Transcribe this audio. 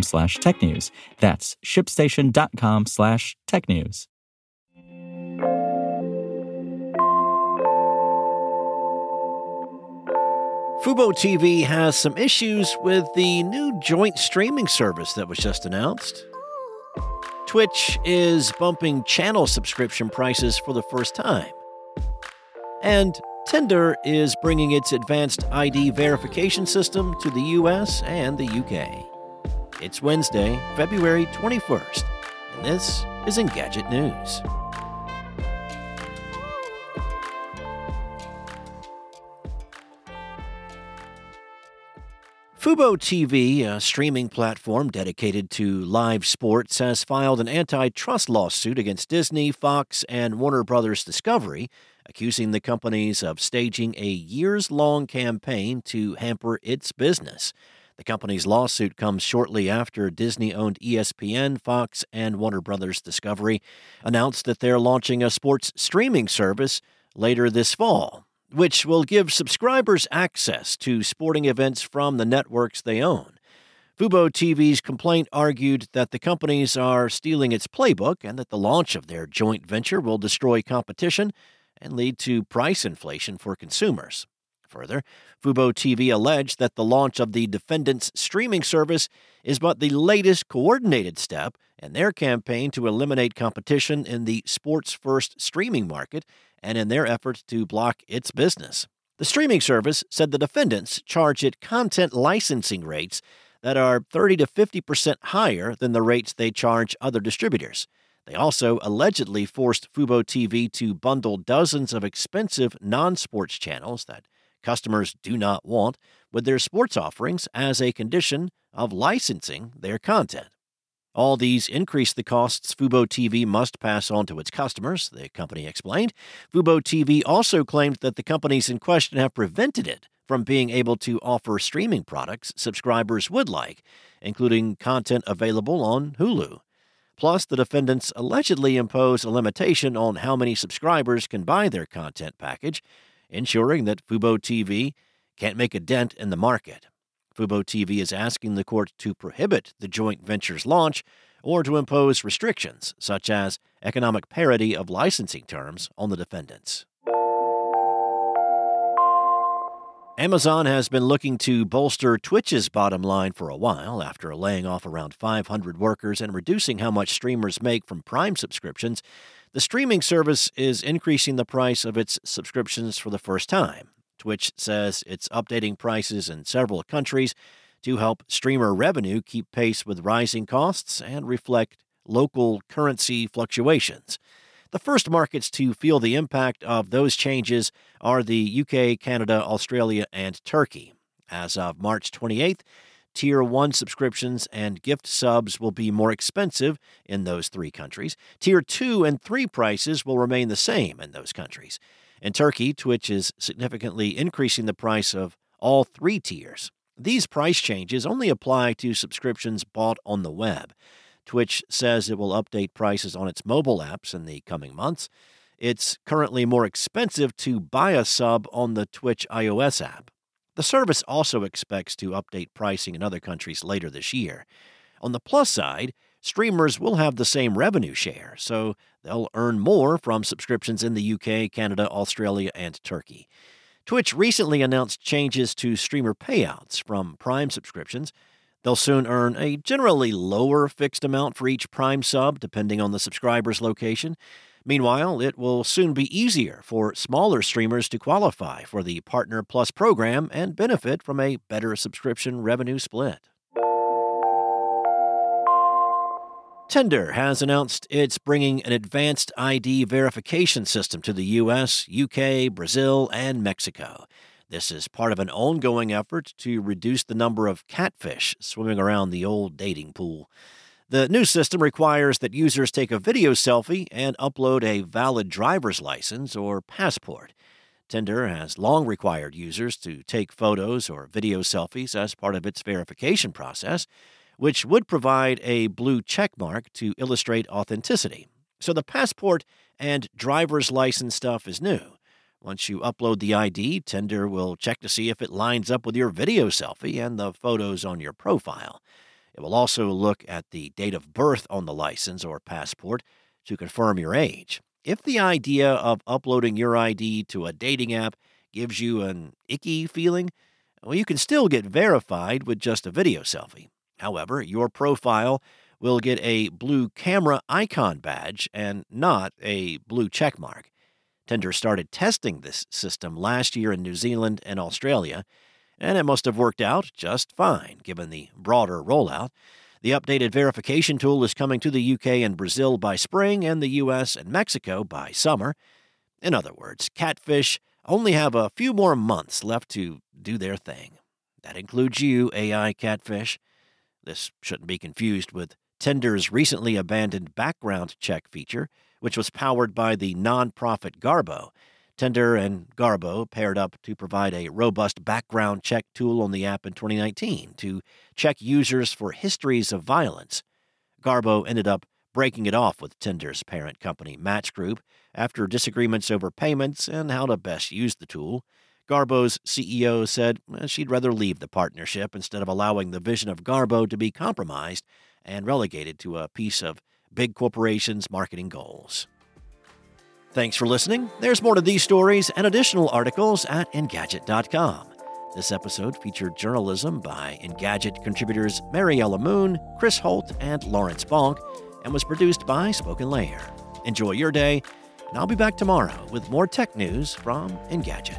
slash technews. That's shipstation.com slash technews. Fubo TV has some issues with the new joint streaming service that was just announced. Twitch is bumping channel subscription prices for the first time. And Tinder is bringing its advanced ID verification system to the US and the UK. It's Wednesday, February 21st, and this is Engadget News. Fubo TV, a streaming platform dedicated to live sports, has filed an antitrust lawsuit against Disney, Fox, and Warner Brothers Discovery, accusing the companies of staging a years long campaign to hamper its business. The company's lawsuit comes shortly after Disney owned ESPN, Fox, and Warner Brothers Discovery announced that they're launching a sports streaming service later this fall which will give subscribers access to sporting events from the networks they own. Fubo TV's complaint argued that the companies are stealing its playbook and that the launch of their joint venture will destroy competition and lead to price inflation for consumers. Further, Fubo TV alleged that the launch of the defendant's streaming service is but the latest coordinated step in their campaign to eliminate competition in the sports first streaming market and in their effort to block its business. The streaming service said the defendants charge it content licensing rates that are 30 to 50% higher than the rates they charge other distributors. They also allegedly forced Fubo TV to bundle dozens of expensive non sports channels that customers do not want with their sports offerings as a condition of licensing their content. All these increase the costs Fubo TV must pass on to its customers, the company explained. Fubo TV also claimed that the companies in question have prevented it from being able to offer streaming products subscribers would like, including content available on Hulu. Plus, the defendants allegedly impose a limitation on how many subscribers can buy their content package, ensuring that Fubo TV can't make a dent in the market. Fubo TV is asking the court to prohibit the joint venture's launch or to impose restrictions, such as economic parity of licensing terms, on the defendants. Amazon has been looking to bolster Twitch's bottom line for a while after laying off around 500 workers and reducing how much streamers make from Prime subscriptions. The streaming service is increasing the price of its subscriptions for the first time. Twitch says it's updating prices in several countries to help streamer revenue keep pace with rising costs and reflect local currency fluctuations. The first markets to feel the impact of those changes are the UK, Canada, Australia, and Turkey. As of March 28th, Tier 1 subscriptions and gift subs will be more expensive in those three countries. Tier 2 and 3 prices will remain the same in those countries. In Turkey, Twitch is significantly increasing the price of all three tiers. These price changes only apply to subscriptions bought on the web. Twitch says it will update prices on its mobile apps in the coming months. It's currently more expensive to buy a sub on the Twitch iOS app. The service also expects to update pricing in other countries later this year. On the plus side, streamers will have the same revenue share, so they'll earn more from subscriptions in the UK, Canada, Australia, and Turkey. Twitch recently announced changes to streamer payouts from Prime subscriptions. They'll soon earn a generally lower fixed amount for each Prime sub, depending on the subscriber's location. Meanwhile, it will soon be easier for smaller streamers to qualify for the Partner Plus program and benefit from a better subscription revenue split. Tinder has announced it's bringing an advanced ID verification system to the US, UK, Brazil, and Mexico. This is part of an ongoing effort to reduce the number of catfish swimming around the old dating pool. The new system requires that users take a video selfie and upload a valid driver's license or passport. Tinder has long required users to take photos or video selfies as part of its verification process, which would provide a blue checkmark to illustrate authenticity. So the passport and driver's license stuff is new. Once you upload the ID, Tinder will check to see if it lines up with your video selfie and the photos on your profile. It will also look at the date of birth on the license or passport to confirm your age. If the idea of uploading your ID to a dating app gives you an icky feeling, well, you can still get verified with just a video selfie. However, your profile will get a blue camera icon badge and not a blue checkmark. Tinder started testing this system last year in New Zealand and Australia, and it must have worked out just fine given the broader rollout. The updated verification tool is coming to the UK and Brazil by spring and the US and Mexico by summer. In other words, catfish only have a few more months left to do their thing. That includes you, AI catfish. This shouldn't be confused with Tinder's recently abandoned background check feature, which was powered by the nonprofit Garbo. Tinder and Garbo paired up to provide a robust background check tool on the app in 2019 to check users for histories of violence. Garbo ended up breaking it off with Tinder's parent company, Match Group, after disagreements over payments and how to best use the tool. Garbo's CEO said she'd rather leave the partnership instead of allowing the vision of Garbo to be compromised and relegated to a piece of big corporations' marketing goals. Thanks for listening. There's more to these stories and additional articles at Engadget.com. This episode featured journalism by Engadget contributors Mariella Moon, Kris Holt, and Lawrence Bonk, and was produced by Spoken Layer. Enjoy your day, and I'll be back tomorrow with more tech news from Engadget.